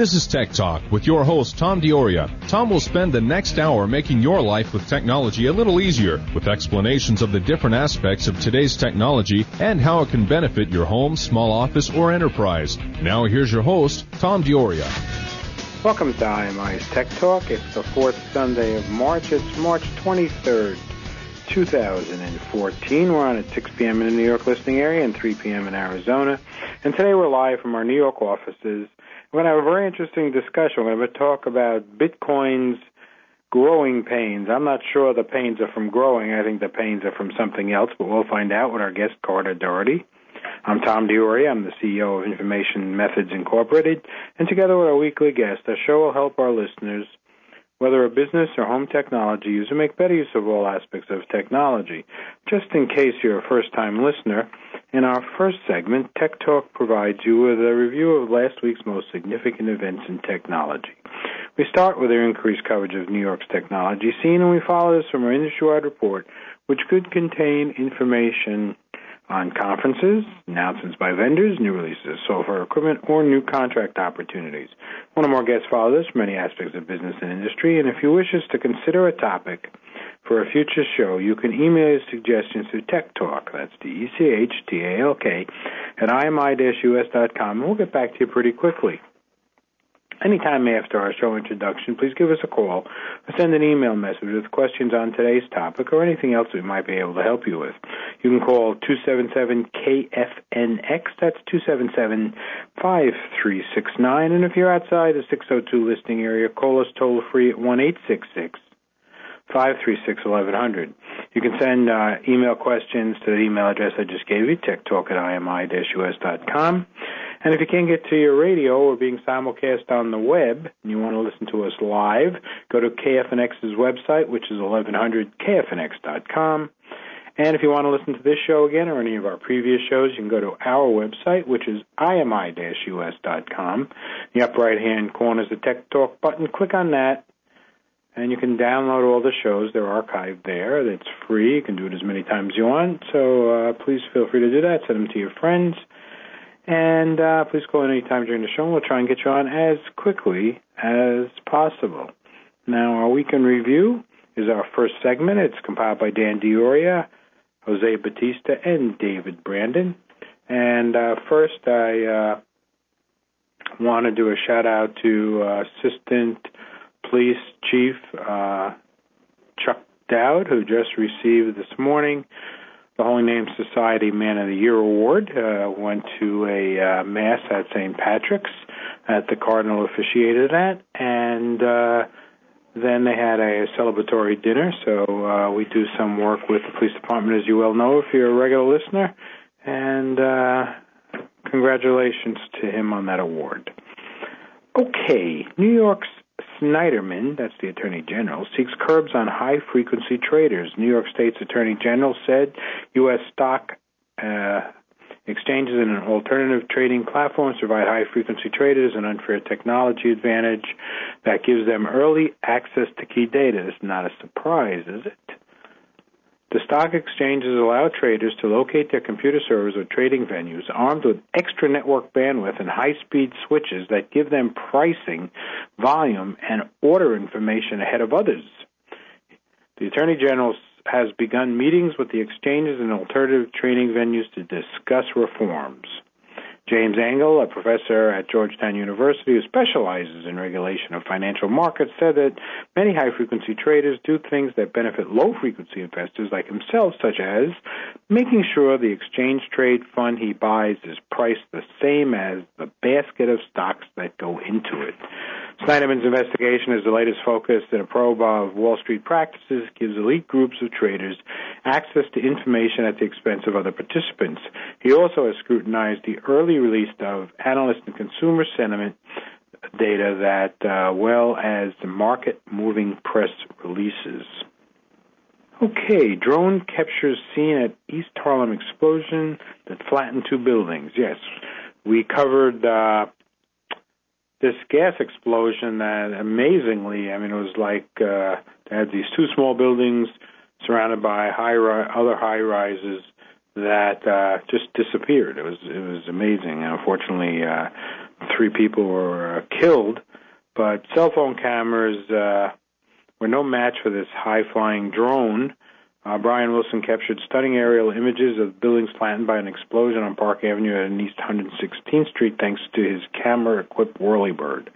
This is Tech Talk with your host, Tom D'Auria. Tom will spend the next hour making your life with technology a little easier with explanations of the different aspects of today's technology and how it can benefit your home, small office, or enterprise. Now here's your host, Tom D'Auria. Welcome to IMI's Tech Talk. It's the fourth Sunday of March. It's March 23rd, 2014. We're on at 6 p.m. in the New York listening area and 3 p.m. in Arizona. And today we're live from our New York offices we're going to have a very interesting discussion. We're going to talk about Bitcoin's growing pains. I'm not sure the pains are from growing. I think the pains are from something else, but we'll find out with our guest, Carter Dougherty. I'm Tom D'Auria. I'm the CEO of Information Methods Incorporated, and together with our weekly guest, our show will help our listeners – whether a business or home technology user, make better use of all aspects of technology. Just in case you're a first time listener, in our first segment, Tech Talk provides you with a review of last week's most significant events in technology. We start with our increased coverage of New York's technology scene, and we follow this from our industry-wide report, which could contain information on conferences, announcements by vendors, new releases of software equipment, or new contract opportunities. One or more guests follow this from many aspects of business and industry, and if you wish us to consider a topic for a future show, you can email your suggestions to Tech Talk, that's D-E-C-H-T-A-L-K, at imi-us.com, and we'll get back to you pretty quickly. Anytime after our show introduction, please give us a call or send an email message with questions on today's topic or anything else we might be able to help you with. You can call 277-KFNX, that's 277-5369, and if you're outside the 602 listing area, call us toll free at 1-866 536 1100. You can send uh, email questions to the email address I just gave you, techtalk at imi-us.com. And if you can't get to your radio or being simulcast on the web and you want to listen to us live, go to KFNX's website, which is 1100kfnx.com. And if you want to listen to this show again or any of our previous shows, you can go to our website, which is imi-us.com. In the upper right-hand corner is the Tech Talk button. Click on that, and you can download all the shows. They're archived there. It's free. You can do it as many times as you want. So uh, please feel free to do that. Send them to your friends. And uh, please call in any time during the show, and we'll try and get you on as quickly as possible. Now, our weekend review is our first segment. It's compiled by Dan D'Auria, Jose Batista, and David Brandon. And uh, first, I uh, want to do a shout out to uh, Assistant Police Chief uh, Chuck Dowd, who just received this morning the Holy Name Society Man of the Year award. Uh, went to a uh, mass at St. Patrick's that the Cardinal officiated at, and uh, then they had a celebratory dinner. So uh, we do some work with the police department, as you well know, if you're a regular listener. And uh, congratulations to him on that award. Okay, New York's Schneiderman, that's the Attorney General, seeks curbs on high frequency traders. New York State's Attorney General said U.S. stock uh, exchanges and alternative trading platforms provide high frequency traders an unfair technology advantage that gives them early access to key data. It's not a surprise, is it? The stock exchanges allow traders to locate their computer servers or trading venues armed with extra network bandwidth and high speed switches that give them pricing, volume, and order information ahead of others. The Attorney General has begun meetings with the exchanges and alternative trading venues to discuss reforms. James Angel, a professor at Georgetown University who specializes in regulation of financial markets, said that many high frequency traders do things that benefit low frequency investors like himself, such as making sure the exchange trade fund he buys is priced the same as the basket of stocks that go into it. Schneiderman's investigation is the latest focus in a probe of Wall Street practices, gives elite groups of traders access to information at the expense of other participants. He also has scrutinized the early release of analyst and consumer sentiment data that uh, well as the market moving press releases. Okay, drone captures scene at East Harlem explosion that flattened two buildings. Yes, we covered uh, this gas explosion that amazingly, I mean, it was like uh, they had these two small buildings surrounded by high ri- other high rises that uh, just disappeared. It was it was amazing. And unfortunately, uh, three people were uh, killed. But cell phone cameras uh, were no match for this high flying drone. Uh, Brian Wilson captured stunning aerial images of buildings flattened by an explosion on Park Avenue and East 116th Street thanks to his camera equipped whirlybird.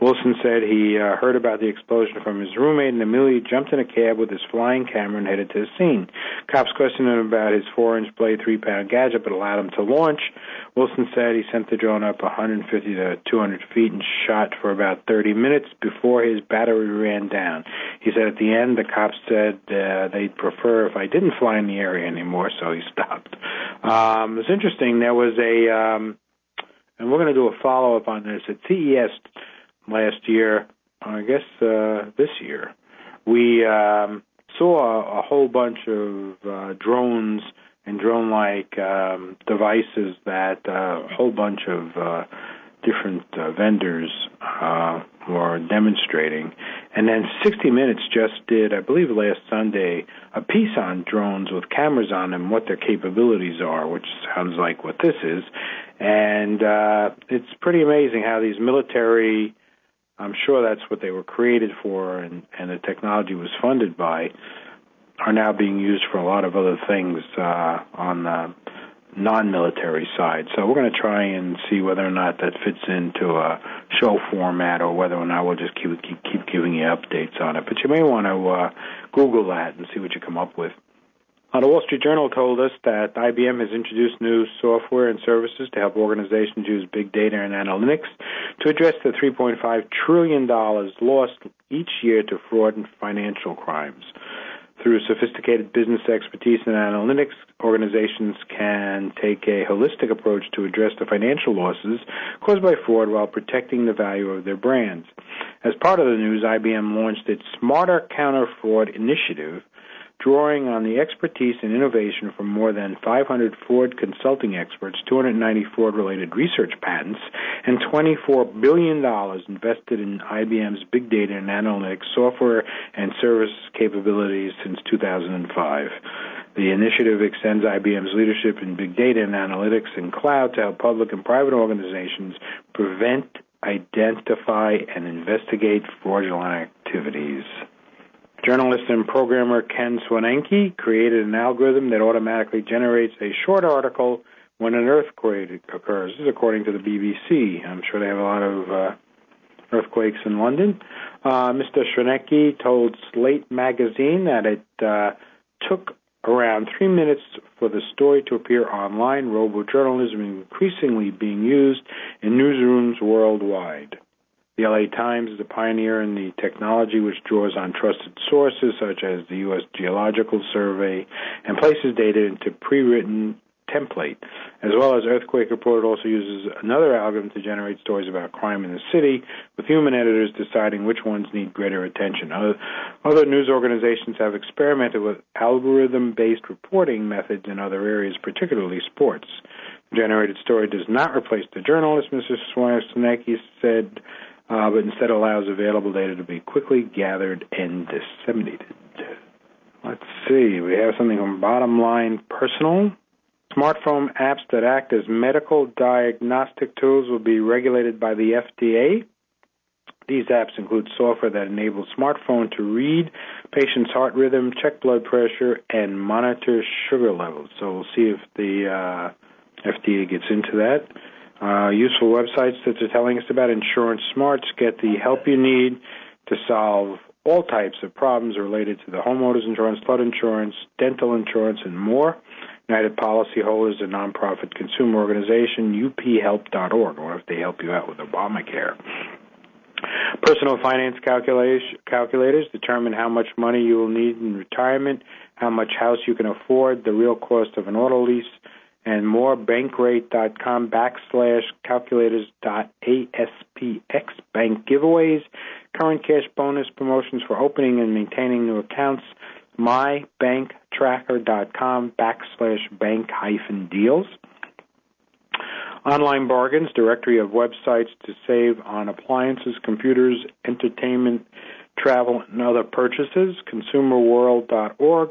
Wilson said he uh, heard about the explosion from his roommate and immediately jumped in a cab with his flying camera and headed to the scene. Cops questioned him about his 4 inch blade, 3 pound gadget, but allowed him to launch. Wilson said he sent the drone up 150 to 200 feet and shot for about 30 minutes before his battery ran down. He said at the end, the cops said uh, they'd prefer if I didn't fly in the area anymore, so he stopped. Um, it's interesting. There was a, um, and we're going to do a follow up on this at CES last year. I guess uh, this year we um, saw a, a whole bunch of uh, drones and drone-like um, devices that uh, a whole bunch of uh, different uh, vendors uh, were demonstrating. And then 60 Minutes just did, I believe last Sunday, a piece on drones with cameras on them, what their capabilities are, which sounds like what this is. And uh, it's pretty amazing how these military, I'm sure that's what they were created for and, and the technology was funded by, are now being used for a lot of other things uh, on the non-military side. So we're going to try and see whether or not that fits into a show format, or whether or not we'll just keep keep, keep giving you updates on it. But you may want to uh, Google that and see what you come up with. Uh, the Wall Street Journal told us that IBM has introduced new software and services to help organizations use big data and analytics to address the $3.5 trillion lost each year to fraud and financial crimes. Through sophisticated business expertise and analytics, organizations can take a holistic approach to address the financial losses caused by fraud while protecting the value of their brands. As part of the news, IBM launched its Smarter Counter Fraud Initiative, drawing on the expertise and innovation from more than 500 fraud consulting experts, 290 fraud related research patents, and $24 billion invested in IBM's big data and analytics software and service capabilities since 2005. The initiative extends IBM's leadership in big data and analytics and cloud to help public and private organizations prevent, identify, and investigate fraudulent activities. Journalist and programmer Ken Schwencke created an algorithm that automatically generates a short article when an earthquake occurs. This is according to the BBC. I'm sure they have a lot of uh, earthquakes in London. Uh, Mr. Schwencke told Slate magazine that it uh, took around three minutes for the story to appear online. Robo journalism is increasingly being used in newsrooms worldwide. The LA Times is a pioneer in the technology which draws on trusted sources such as the U.S. Geological Survey and places data into pre-written template. As well as Earthquake Report also uses another algorithm to generate stories about crime in the city, with human editors deciding which ones need greater attention. Other, other news organizations have experimented with algorithm-based reporting methods in other areas, particularly sports. The Generated story does not replace the journalist, Mr. Schwencke said uh, but instead allows available data to be quickly gathered and disseminated. Let's see, we have something from Bottom Line Personal. Smartphone apps that act as medical diagnostic tools will be regulated by the FDA. These apps include software that enables smartphone to read patient's heart rhythm, check blood pressure, and monitor sugar levels. So we'll see if the uh, FDA gets into that. Uh, useful websites that are telling us about Insurance Smarts. Get the help you need to solve all types of problems related to the homeowners insurance, flood insurance, dental insurance, and more. United Policyholders, a nonprofit consumer organization, uphelp.org. Wonder if they help you out with Obamacare. Personal finance calculators determine how much money you will need in retirement, how much house you can afford, the real cost of an auto lease, and more. Bankrate.com backslash calculators dot ASPX bank giveaways, current cash bonus promotions for opening and maintaining new accounts. MyBankTracker.com backslash bank hyphen deals. Online bargains, directory of websites to save on appliances, computers, entertainment, travel, and other purchases. ConsumerWorld.org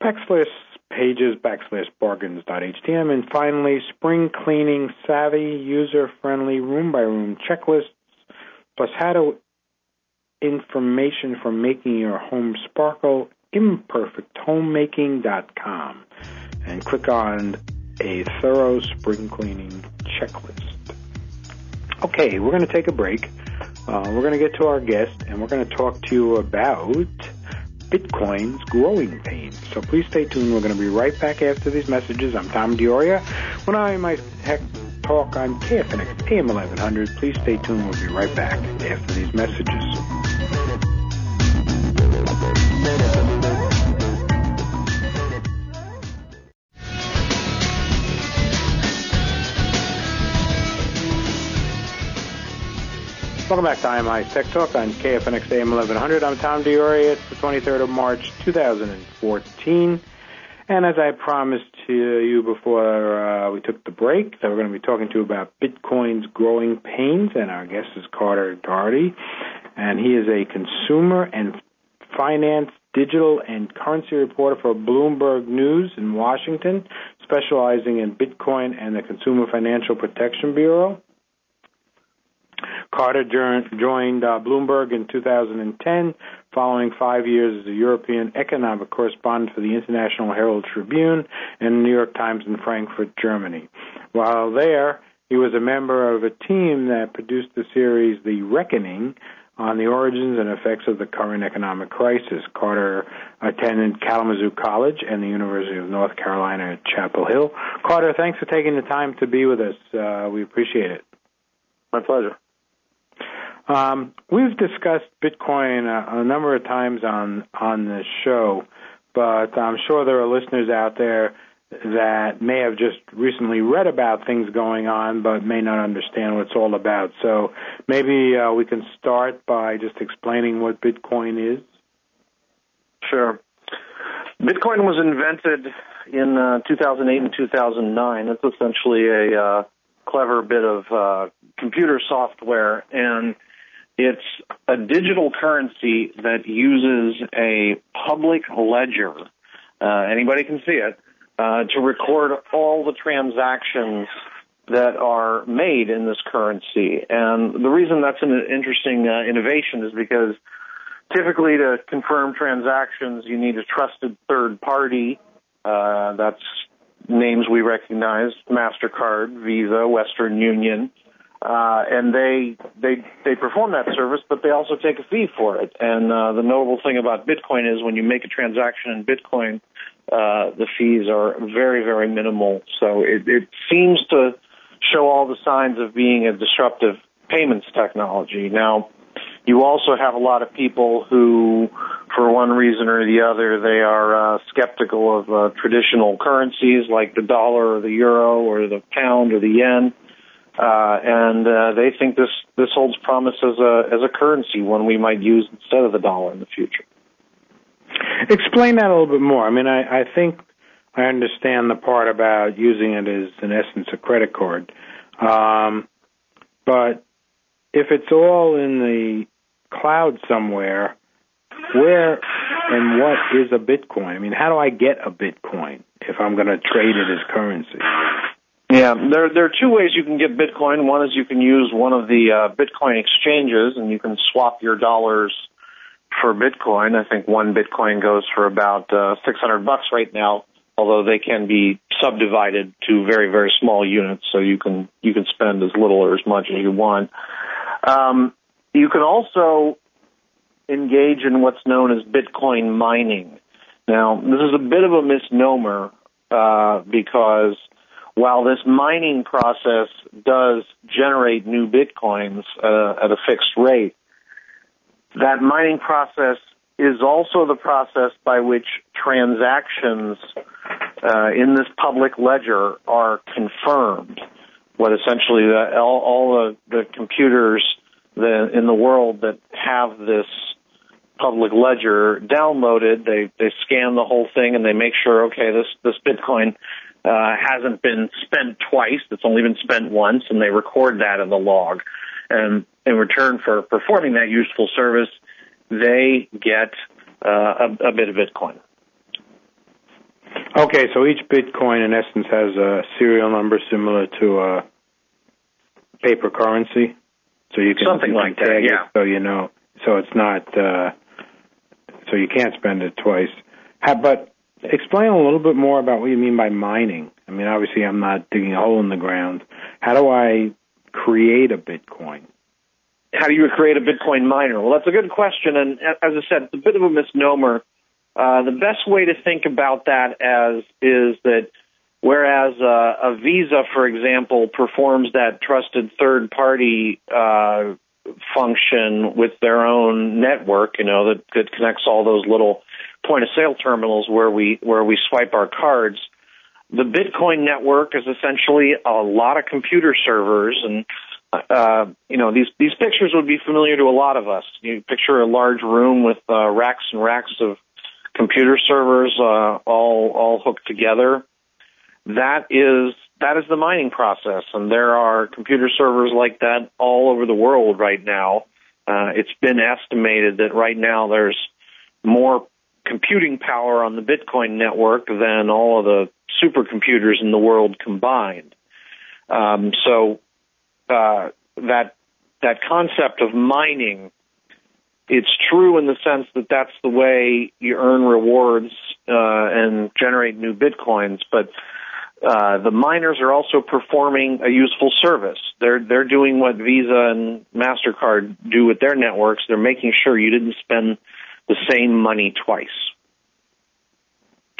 backslash pages backslash bargains bargains.htm. And finally, spring cleaning savvy, user friendly room by room checklists, plus how to information for making your home sparkle, imperfecthomemaking.com. And click on a thorough spring cleaning checklist. Okay, we're going to take a break. Uh, we're going to get to our guest and we're going to talk to you about Bitcoin's growing pains. So please stay tuned. We're going to be right back after these messages. I'm Tom D'Auria. When I my tech talk on KFNX AM 1100, please stay tuned. We'll be right back after these messages. Welcome back to IMI Tech Talk on KFNX AM 1100. I'm Tom D'Auria. It's the 23rd of March, 2014. And as I promised to you before uh, we took the break, that we're going to be talking to you about Bitcoin's growing pains. And our guest is Carter Dougherty. And he is a consumer and finance, digital, and currency reporter for Bloomberg News in Washington, specializing in Bitcoin and the Consumer Financial Protection Bureau. Carter joined uh, Bloomberg in 2010, following five years as a European economic correspondent for the International Herald Tribune and New York Times in Frankfurt, Germany. While there, he was a member of a team that produced the series The Reckoning on the origins and effects of the current economic crisis. Carter attended Kalamazoo College and the University of North Carolina at Chapel Hill. Carter, thanks for taking the time to be with us. Uh, we appreciate it. My pleasure. Um, we've discussed Bitcoin a, a, number of times on on this show, but I'm sure there are listeners out there that may have just recently read about things going on, but may not understand what it's all about. So maybe uh, we can start by just explaining what Bitcoin is. Sure. Bitcoin was invented in uh, 2008 and 2009. It's essentially a uh, clever bit of uh, computer software and it's a digital currency that uses a public ledger. Uh, anybody can see it uh, to record all the transactions that are made in this currency. And the reason that's an interesting uh, innovation is because typically to confirm transactions, you need a trusted third party. Uh, that's names we recognize: Mastercard, Visa, Western Union uh, and they they they perform that service, but they also take a fee for it. And uh, the notable thing about Bitcoin is when you make a transaction in Bitcoin, uh, the fees are very very minimal. So it, it seems to show all the signs of being a disruptive payments technology. Now, you also have a lot of people who, for one reason or the other, they are uh, skeptical of uh, traditional currencies like the dollar or the euro or the pound or the yen and uh, they think this this holds promise as a as a currency, one we might use instead of the dollar in the future. Explain that a little bit more. I mean, I, I think I understand the part about using it as, in essence, a credit card. Um, but if it's all in the cloud somewhere, where and what is a Bitcoin? I mean, how do I get a Bitcoin if I'm going to trade it as currency? Yeah, there there are two ways you can get Bitcoin. One is you can use one of the uh, Bitcoin exchanges, and you can swap your dollars for Bitcoin. I think one Bitcoin goes for about uh, 600 bucks right now, although they can be subdivided to very very small units, so you can you can spend as little or as much as you want. Um, you can also engage in what's known as Bitcoin mining. Now, this is a bit of a misnomer uh, because while this mining process does generate new bitcoins uh, at a fixed rate, that mining process is also the process by which transactions uh, in this public ledger are confirmed. What essentially the, all, all the, the computers the, in the world that have this public ledger downloaded, they they scan the whole thing and they make sure, okay, this this Bitcoin uh, hasn't been spent twice. It's only been spent once, and they record that in the log. And in return for performing that useful service, they get uh, a, a bit of Bitcoin. Okay, so each Bitcoin in essence has a serial number similar to a paper currency. So you can something you like can that. tag it Yeah. So you know, so it's not. uh So you can't spend it twice. How, but explain a little bit more about what you mean by mining. I mean, obviously, I'm not digging a hole in the ground. How do I create a Bitcoin? how do you create a Bitcoin miner? Well, that's a good question, and as I said, it's a bit of a misnomer. Uh, the best way to think about that as is that whereas uh, a Visa, for example, performs that trusted third party uh, function with their own network, you know, that, that connects all those little point of sale terminals where we where we swipe our cards. The Bitcoin network is essentially a lot of computer servers and uh, you know, these these pictures would be familiar to a lot of us. You picture a large room with uh, racks and racks of computer servers uh, all all hooked together. That is that is the mining process, and there are computer servers like that all over the world right now. Uh, it's been estimated that right now there's more computing power on the Bitcoin network than all of the supercomputers in the world combined. Um, so uh, that that concept of mining, it's true in the sense that that's the way you earn rewards uh, and generate new bitcoins. But uh, the miners are also performing a useful service. They're they're doing what Visa and Mastercard do with their networks. They're making sure you didn't spend the same money twice.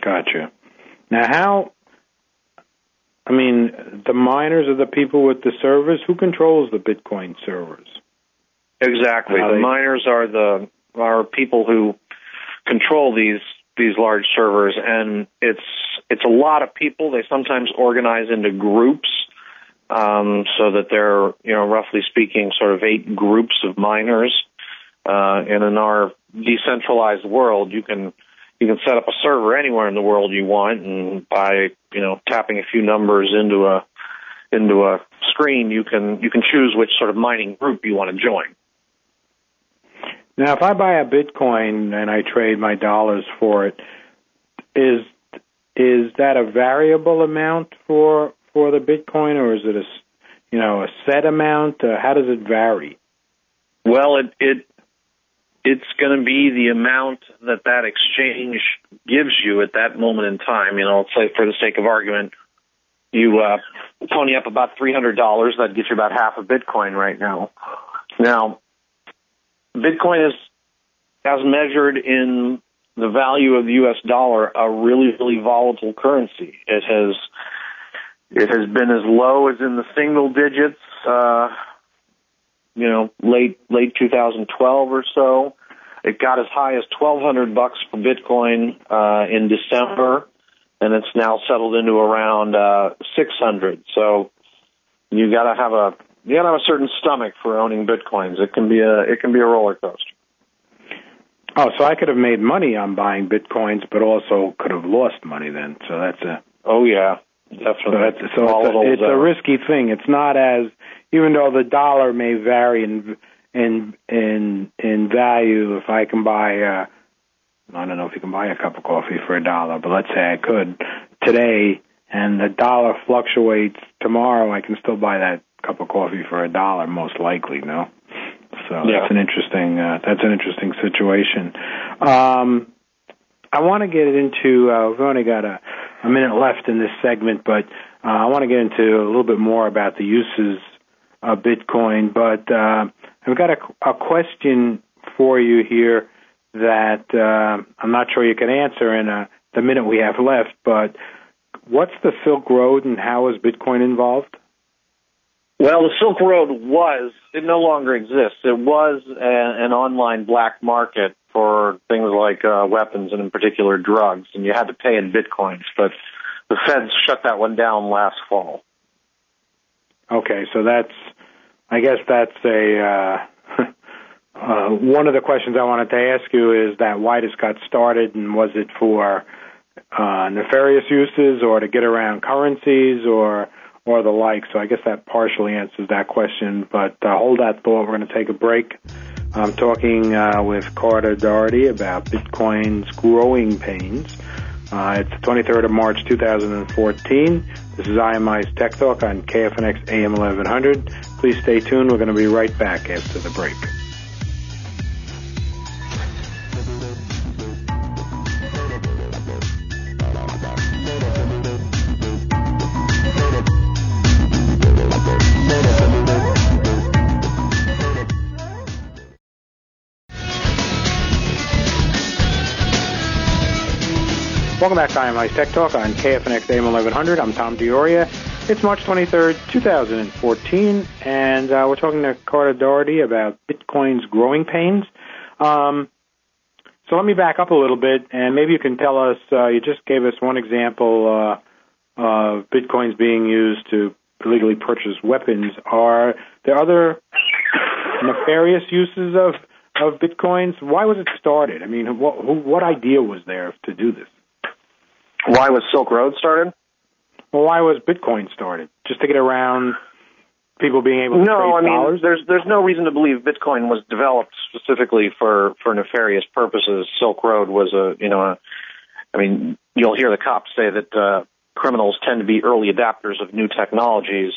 Gotcha. Now, how? I mean, the miners are the people with the servers. Who controls the Bitcoin servers? Exactly. How the they- miners are the are people who control these these large servers, and it's it's a lot of people. They sometimes organize into groups, um, so that they're you know roughly speaking, sort of eight groups of miners. Uh, and in our decentralized world, you can you can set up a server anywhere in the world you want, and by you know tapping a few numbers into a into a screen, you can you can choose which sort of mining group you want to join. Now, if I buy a Bitcoin and I trade my dollars for it, is is that a variable amount for for the Bitcoin, or is it a you know a set amount? Uh, how does it vary? Well, it it it's going to be the amount that that exchange gives you at that moment in time. You know, let's say for the sake of argument, you uh, pony up about three hundred dollars. That gets you about half a Bitcoin right now. Now, Bitcoin is, as measured in the value of the U.S. dollar, a really really volatile currency. It has it has been as low as in the single digits. Uh, you know, late late 2012 or so. It got as high as 1,200 bucks for Bitcoin uh, in December, and it's now settled into around uh, 600. So you got to have a you got to have a certain stomach for owning Bitcoins. It can be a it can be a roller coaster. Oh, so I could have made money on buying Bitcoins, but also could have lost money then. So that's a Oh yeah, so definitely. that's so it's, a, it's a risky thing. It's not as even though the dollar may vary in in in in value. If I can buy, uh, I don't know if you can buy a cup of coffee for a dollar, but let's say I could today, and the dollar fluctuates tomorrow, I can still buy that cup of coffee for a dollar, most likely. No, so Yeah. that's an interesting uh, that's an interesting situation. Um, I want to get into. Uh, we've only got a, a minute left in this segment, but uh, I want to get into a little bit more about the uses of Bitcoin. But uh, I've got a, a question for you here that uh, I'm not sure you can answer in uh the minute we have left. But what's the Silk Road, and how is Bitcoin involved? Well, the Silk Road was, it no longer exists. It was a, an online black market for things like uh, weapons and in particular drugs, and you had to pay in bitcoins. But the feds shut that one down last fall. Okay, so that's, I guess that's a, uh, uh, one of the questions I wanted to ask you is that why this got started and was it for, uh, nefarious uses or to get around currencies or, or the like? So I guess that partially answers that question, but uh, hold that thought. We're going to take a break. I'm talking uh, with Carter Dougherty about Bitcoin's growing pains. Uh, it's the 23rd of March 2014. This is IMI's Tech Talk on KFNX AM 1100. Please stay tuned. We're going to be right back after the break. Welcome back to IMI's Tech Talk on KFNX AM 1100. I'm Tom D'Auria. It's March 23rd, 2014, and uh, we're talking to Carter Dougherty about Bitcoin's growing pains. Um, so let me back up a little bit, and maybe you can tell us. Uh, you just gave us one example uh, of Bitcoin's being used to illegally purchase weapons. Are there other nefarious uses of of Bitcoins? Why was it started? I mean, what, what idea was there to do this? Why was Silk Road started? Well, why was Bitcoin started? Just to get around people being able to no, I mean, dollars? there's there's no reason to believe Bitcoin was developed specifically for for nefarious purposes. Silk Road was a you know, a, I mean, you'll hear the cops say that uh, criminals tend to be early adapters of new technologies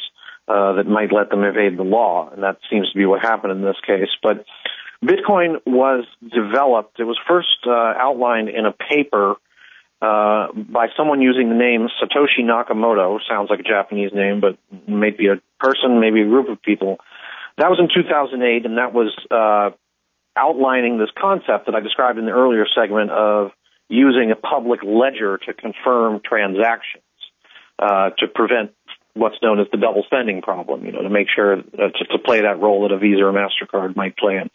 uh, that might let them evade the law, and that seems to be what happened in this case. But Bitcoin was developed. It was first uh, outlined in a paper uh, by someone using the name Satoshi Nakamoto. Sounds like a Japanese name, but maybe a person, maybe a group of people. That was in 2008, and that was uh, outlining this concept that I described in the earlier segment of using a public ledger to confirm transactions uh, to prevent what's known as the double spending problem. You know, to make sure uh, to, to play that role that a Visa or Mastercard might play in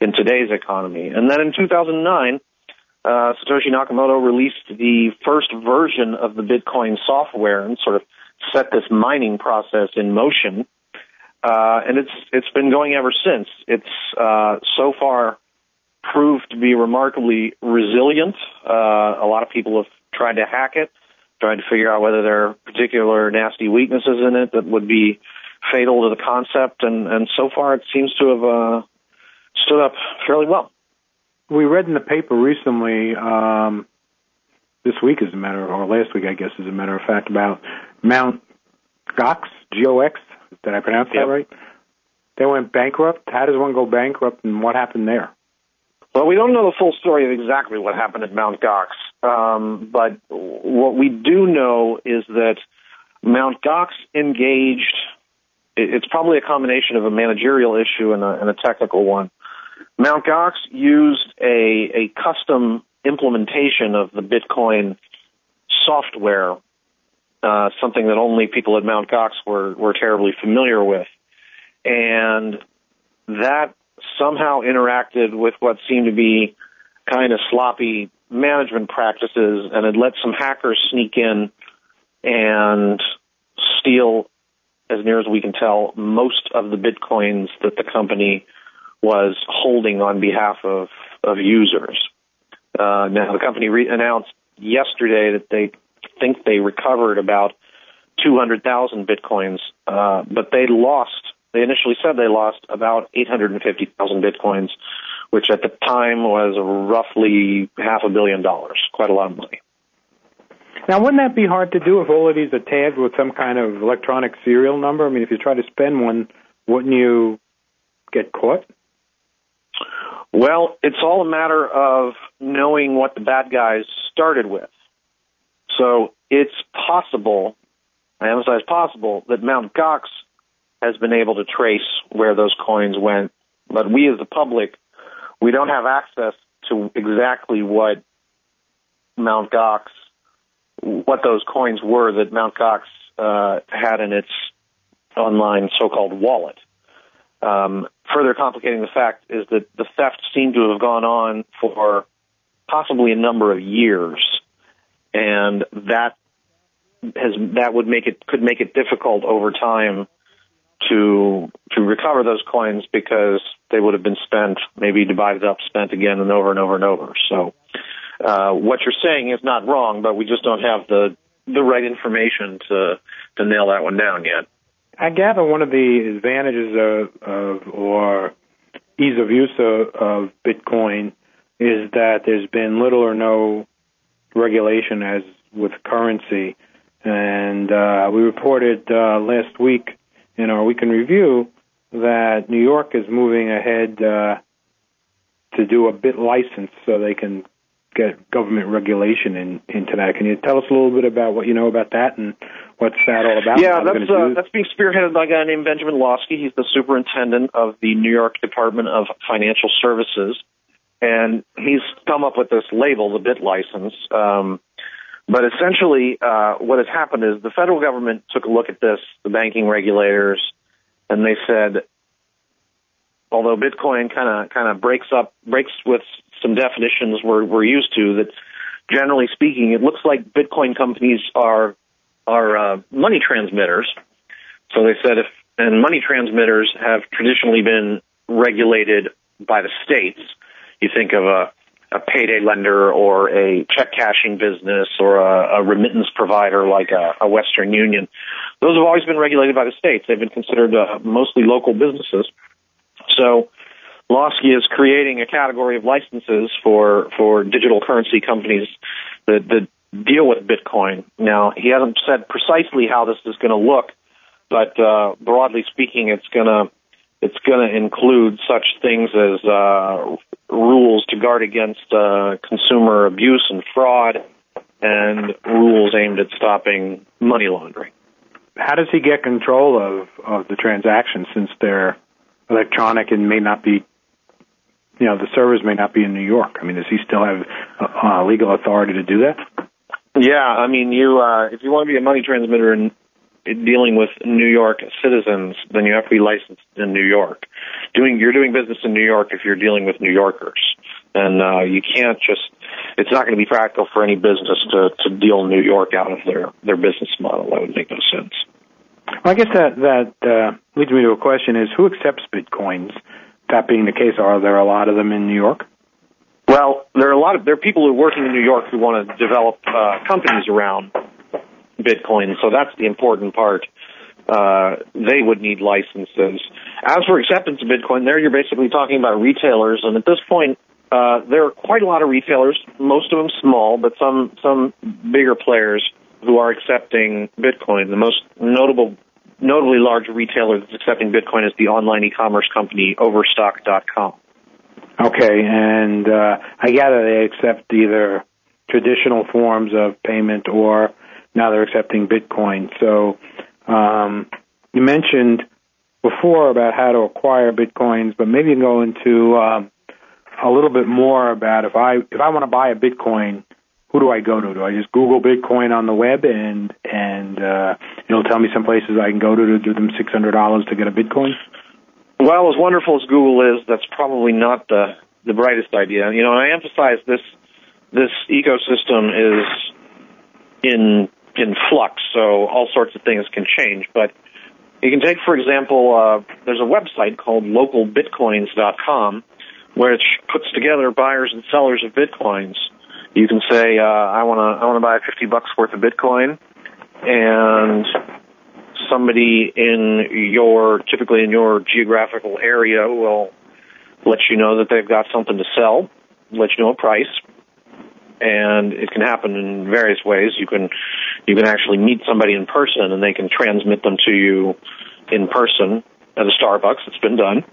in today's economy. And then in 2009 uh, Satoshi Nakamoto released the first version of the Bitcoin software and sort of set this mining process in motion. Uh, and it's it's been going ever since. It's uh, so far proved to be remarkably resilient. Uh, a lot of people have tried to hack it, tried to figure out whether there are particular nasty weaknesses in it that would be fatal to the concept, and and so far it seems to have uh, stood up fairly well we read in the paper recently, um, this week, as a matter of, or last week, I guess, as a matter of fact, about Mount Gox, G-O-X. Did I pronounce yep. that right? They went bankrupt. How does one go bankrupt, and what happened there? Well, we don't know the full story of exactly what happened at Mount Gox, um, but what we do know is that Mount Gox engaged. It's probably a combination of a managerial issue and a, and a technical one. Mount Gox used a, a custom implementation of the Bitcoin software, uh, something that only people at Mount Gox were, were terribly familiar with. And that somehow interacted with what seemed to be kind of sloppy management practices and had let some hackers sneak in and steal, as near as we can tell, most of the bitcoins that the company was holding on behalf of, of users. Uh, now, the company re- announced yesterday that they think they recovered about 200,000 bitcoins, uh, but they lost, they initially said they lost about 850,000 bitcoins, which at the time was roughly half a billion dollars, quite a lot of money. Now, wouldn't that be hard to do if all of these are tagged with some kind of electronic serial number? I mean, if you try to spend one, wouldn't you get caught? Well, it's all a matter of knowing what the bad guys started with. So it's possible, I emphasize possible, that Mount Gox has been able to trace where those coins went, but we as the public, we don't have access to exactly what Mount Gox, what those coins were that Mount Gox uh, had in its online so-called wallet. Um, further complicating the fact is that the theft seemed to have gone on for possibly a number of years, and that has that would make it could make it difficult over time to to recover those coins because they would have been spent, maybe divided up, spent again and over and over and over. So, uh, what you're saying is not wrong, but we just don't have the the right information to to nail that one down yet. I gather one of the advantages of, of or ease of use of, of Bitcoin is that there's been little or no regulation as with currency. And uh, we reported uh, last week in our week in review that New York is moving ahead uh, to do a bit license so they can get government regulation in, into that. Can you tell us a little bit about what you know about that and what's that all about? Yeah, that's uh, that's being spearheaded by a guy named Benjamin Lawsky. He's the superintendent of the New York Department of Financial Services, and he's come up with this label, the BIT license. Um, but essentially, uh, what has happened is the federal government took a look at this, the banking regulators, and they said, although Bitcoin kind of kind of breaks up breaks with some definitions we're we're used to, that generally speaking, it looks like Bitcoin companies are are uh, money transmitters. So they said if and money transmitters have traditionally been regulated by the states. You think of a a payday lender or a check cashing business or a, a remittance provider like a, a, Western Union. Those have always been regulated by the states. They've been considered uh, mostly local businesses. So Lawsky is creating a category of licenses for, for digital currency companies that, that deal with Bitcoin. Now, he hasn't said precisely how this is going to look, but uh, broadly speaking, it's going to it's going to include such things as uh, rules to guard against uh, consumer abuse and fraud, and rules aimed at stopping money laundering. How does he get control of of the transactions since they're electronic and may not be, you know, the servers may not be in New York? I mean, does he still have uh, legal authority to do that? Yeah, I mean, you uh, if you want to be a money transmitter in dealing with New York citizens, then you have to be licensed in New York. Doing you're doing business in New York if you're dealing with New Yorkers, and uh, you can't just. It's not going to be practical for any business to to deal New York out of their their business model. That would make no sense. Well, I guess that that uh, leads me to a question: Is who accepts bitcoins? That being the case, are there a lot of them in New York? Well, there are a lot of there are people who are working in New York who want to develop uh, companies around Bitcoin. So that's the important part. Uh, they would need licenses. As for acceptance of Bitcoin, there you're basically talking about retailers, and at this point, uh, there are quite a lot of retailers, most of them small, but some some bigger players who are accepting Bitcoin. The most notable, notably large retailer that's accepting Bitcoin is the online e-commerce company Overstock.com. Okay, and uh, I gather they accept either traditional forms of payment or now they're accepting Bitcoin. So um, you mentioned before about how to acquire Bitcoins, but maybe you can go into um, a little bit more about if I if I want to buy a Bitcoin, who do I go to? Do I just Google Bitcoin on the web and and uh, it'll tell me some places I can go to to give them six hundred dollars to get a Bitcoin? Well, as wonderful as Google is, that's probably not the the brightest idea. You know, and I emphasize this this ecosystem is in in flux, so all sorts of things can change. But you can take, for example, uh, there's a website called localbitcoins.com, which puts together buyers and sellers of bitcoins. You can say, uh, I want to, I want to buy 50 bucks worth of bitcoin, and somebody in your, typically in your geographical area will let you know that they've got something to sell, let you know a price, and it can happen in various ways. You can you can actually meet somebody in person, and they can transmit them to you in person at a Starbucks. It's been done.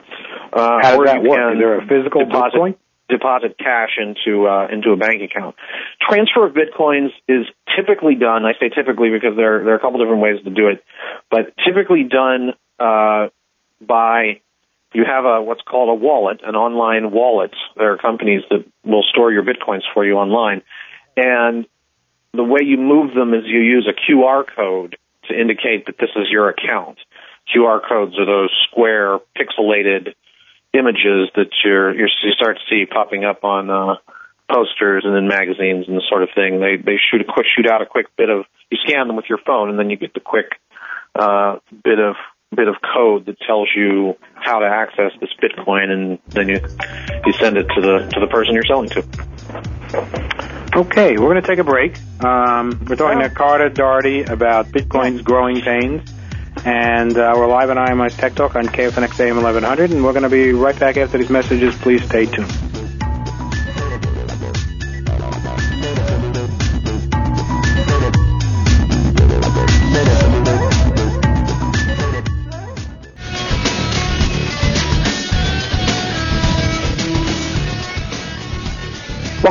Uh, How does that work? Is there a physical deposit, Bitcoin? Deposit cash into uh, into a bank account. Transfer of bitcoins is typically done. I say typically because there there are a couple different ways to do it, but typically done uh, by you have a what's called a wallet, an online wallet. There are companies that will store your bitcoins for you online, and the way you move them is you use a QR code to indicate that this is your account. QR codes are those square pixelated images that you're, you're you start to see popping up on uh, posters and in magazines and the sort of thing. They they shoot a quick shoot out a quick bit of you scan them with your phone and then you get the quick uh, bit of bit of code that tells you how to access this Bitcoin, and then you you send it to the to the person you're selling to. Okay, we're going to take a break. Um, we're talking to Carter Dougherty about Bitcoin's growing pains, and uh, we're live on IMI's Tech Talk on KFNX AM 1100, and we're going to be right back after these messages. Please stay tuned.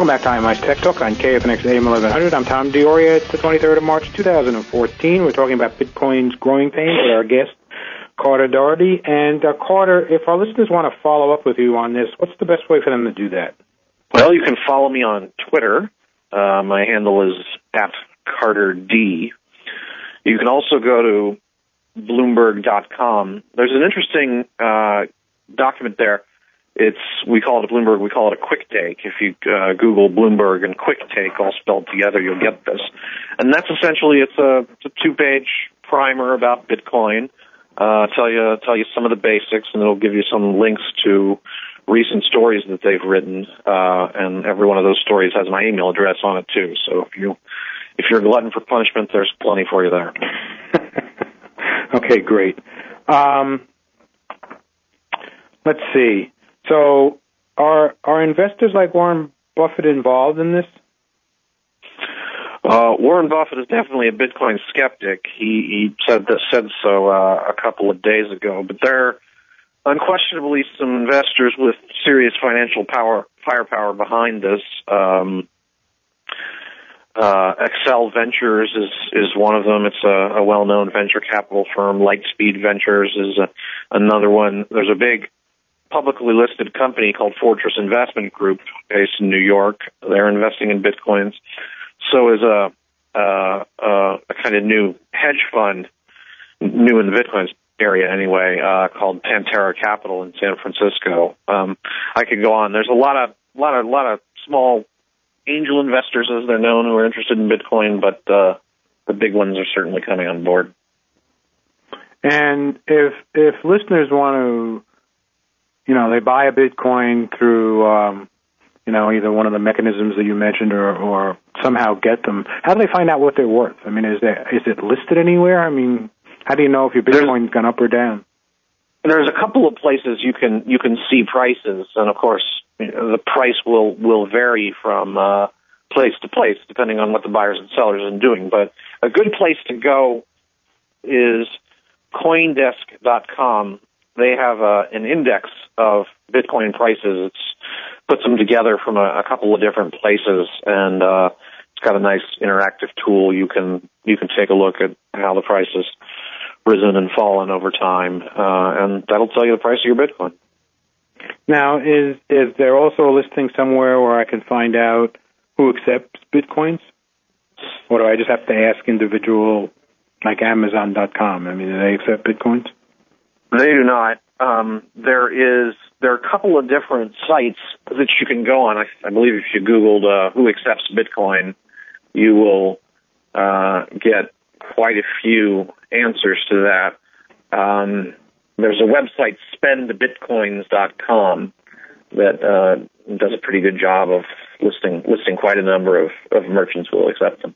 Welcome back to IMI's Tech Talk on KFNX AM 1100. I'm Tom D'Auria. It's the 23rd of March 2014. We're talking about Bitcoin's growing pains with our guest, Carter Dougherty. And uh, Carter, if our listeners want to follow up with you on this, what's the best way for them to do that? Well, you can follow me on Twitter. Uh, my handle is at Carter D. You can also go to Bloomberg.com. There's an interesting uh, document there it's we call it a Bloomberg. We call it a quick take. If you uh, Google Bloomberg and quick take all spelled together, you'll get this. And that's essentially it's a, it's a two page primer about Bitcoin. Uh, tell you tell you some of the basics, and it'll give you some links to recent stories that they've written. Uh, and every one of those stories has my email address on it too. So if you if you're a glutton for punishment, there's plenty for you there. okay, great. Um, let's see. So, are are investors like Warren Buffett involved in this? Uh, Warren Buffett is definitely a Bitcoin skeptic. He, he said that, said so uh, a couple of days ago. But there are unquestionably some investors with serious financial power firepower behind this. Um, uh, Accel Ventures is is one of them. It's a, a well-known venture capital firm. Lightspeed Ventures is a, another one. There's a big publicly listed company called Fortress Investment Group based in New York. They're investing in bitcoins. So is a, a, a kind of new hedge fund, new in the bitcoins area anyway, uh, called Pantera Capital in San Francisco. Um, I could go on. There's a lot of, lot of, lot of small angel investors, as they're known, who are interested in Bitcoin, but uh, the big ones are certainly coming on board. And if if listeners want to you know, they buy a Bitcoin through, um, you know, either one of the mechanisms that you mentioned or, or somehow get them. How do they find out what they're worth? I mean, is there, is it listed anywhere? I mean, how do you know if your Bitcoin's gone up or down? There's a couple of places you can you can see prices, and of course, you know, the price will will vary from uh, place to place depending on what the buyers and sellers are doing. But a good place to go is CoinDesk.com. They have uh, an index of Bitcoin prices. It's puts them together from a, a couple of different places, and uh, it's got a nice interactive tool. You can you can take a look at how the price has risen and fallen over time, uh, and that'll tell you the price of your Bitcoin. Now, is is there also a listing somewhere where I can find out who accepts bitcoins, or do I just have to ask individual, like Amazon.com? I mean, do they accept bitcoins? They do not um, there is there are a couple of different sites that you can go on. I, I believe if you Googled uh, "who accepts Bitcoin," you will uh, get quite a few answers to that. Um, there's a website, spendbitcoins.com, that uh, does a pretty good job of listing listing quite a number of, of merchants who will accept them.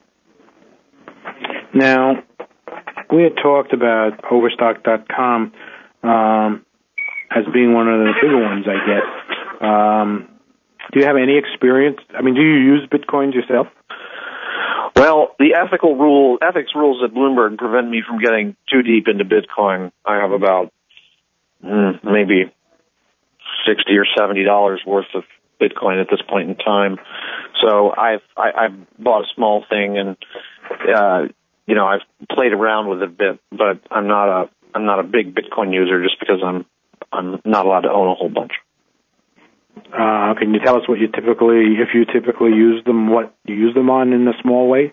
Now, we had talked about Overstock.com. Um, as being one of the bigger ones, I guess. Um, do you have any experience? I mean, do you use bitcoins yourself? Well, the ethical rule, ethics rules at Bloomberg prevent me from getting too deep into Bitcoin. I have about mm, maybe sixty or seventy dollars worth of Bitcoin at this point in time. So I've I've bought a small thing and uh, you know I've played around with it a bit, but I'm not a I'm not a big Bitcoin user just because I'm I'm not allowed to own a whole bunch. Uh, can you tell us what you typically, if you typically use them, what you use them on in a small way?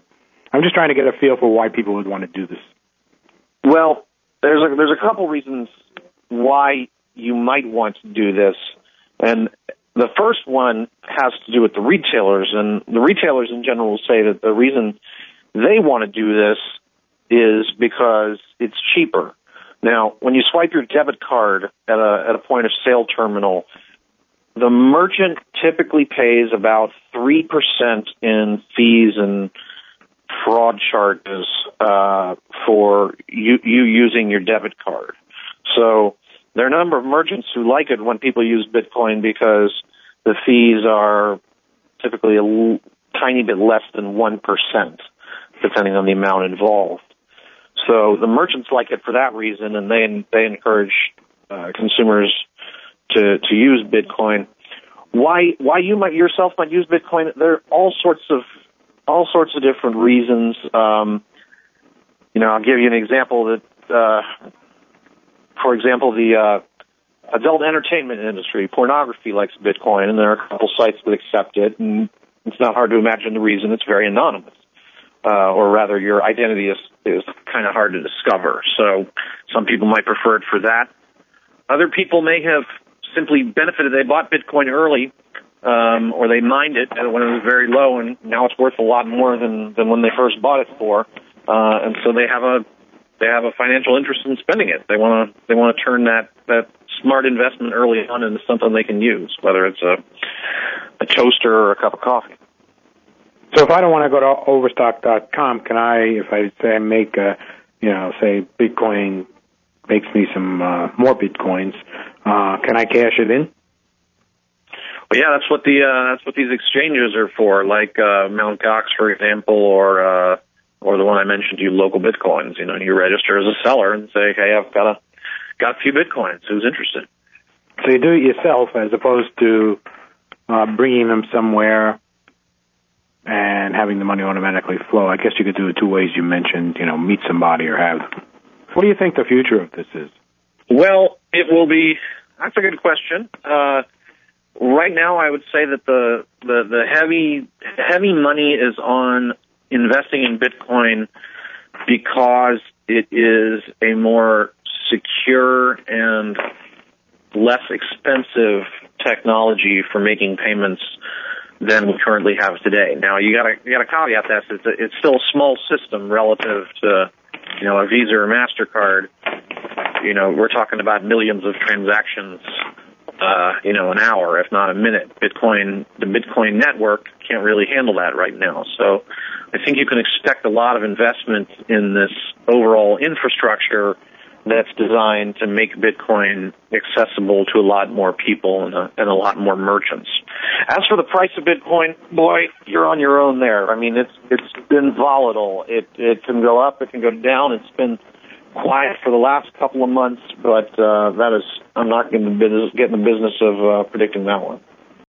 I'm just trying to get a feel for why people would want to do this. Well, there's a, there's a couple reasons why you might want to do this, and the first one has to do with the retailers, and the retailers in general say that the reason they want to do this is because it's cheaper. Now, when you swipe your debit card at a, at a point of sale terminal, the merchant typically pays about 3% in fees and fraud charges uh, for you, you using your debit card. So there are a number of merchants who like it when people use Bitcoin because the fees are typically a l- tiny bit less than 1%, depending on the amount involved. So the merchants like it for that reason, and they they encourage uh, consumers to to use Bitcoin. why why you might yourself might use Bitcoin. There are all sorts of all sorts of different reasons. Um, you know, I'll give you an example that, uh, for example, the uh, adult entertainment industry, pornography likes Bitcoin, and there are a couple sites that accept it, and it's not hard to imagine the reason. It's very anonymous, uh, or rather, your identity is is kind of hard to discover. So, some people might prefer it for that. Other people may have simply benefited. They bought Bitcoin early, um, or they mined it when it was very low, and now it's worth a lot more than than when they first bought it for. Uh, and so they have a they have a financial interest in spending it. They want to they want to turn that that smart investment early on into something they can use, whether it's a a toaster or a cup of coffee. So if I don't want to go to overstock.com, can I, if I say I make a, you know, say Bitcoin makes me some uh, more Bitcoins, uh, can I cash it in? Well, yeah, that's what the uh, that's what these exchanges are for, like uh, Mount Gox, for example, or uh, or the one I mentioned to you, local bitcoins. You know, you register as a seller and say, hey, I've got a got a few bitcoins. Who's interested? So you do it yourself as opposed to uh, bringing them somewhere and having the money automatically flow. I guess you could do it two ways. You mentioned, you know, meet somebody or have. What do you think the future of this is? Well, it will be. That's a good question. Uh, right now, I would say that the the the heavy heavy money is on investing in Bitcoin because it is a more secure and less expensive technology for making payments than we currently have today. Now you gotta you gotta caveat that it's, a, it's still a small system relative to you know a Visa or Mastercard. You know we're talking about millions of transactions uh, you know, an hour, if not a minute. Bitcoin, the Bitcoin network can't really handle that right now. So I think you can expect a lot of investment in this overall infrastructure that's designed to make Bitcoin accessible to a lot more people and a, and a lot more merchants. As for the price of Bitcoin, boy, you're on your own there. I mean, it's it's been volatile. It it can go up, it can go down. It's been quiet for the last couple of months, but uh, that is I'm not going to get in the business of uh, predicting that one.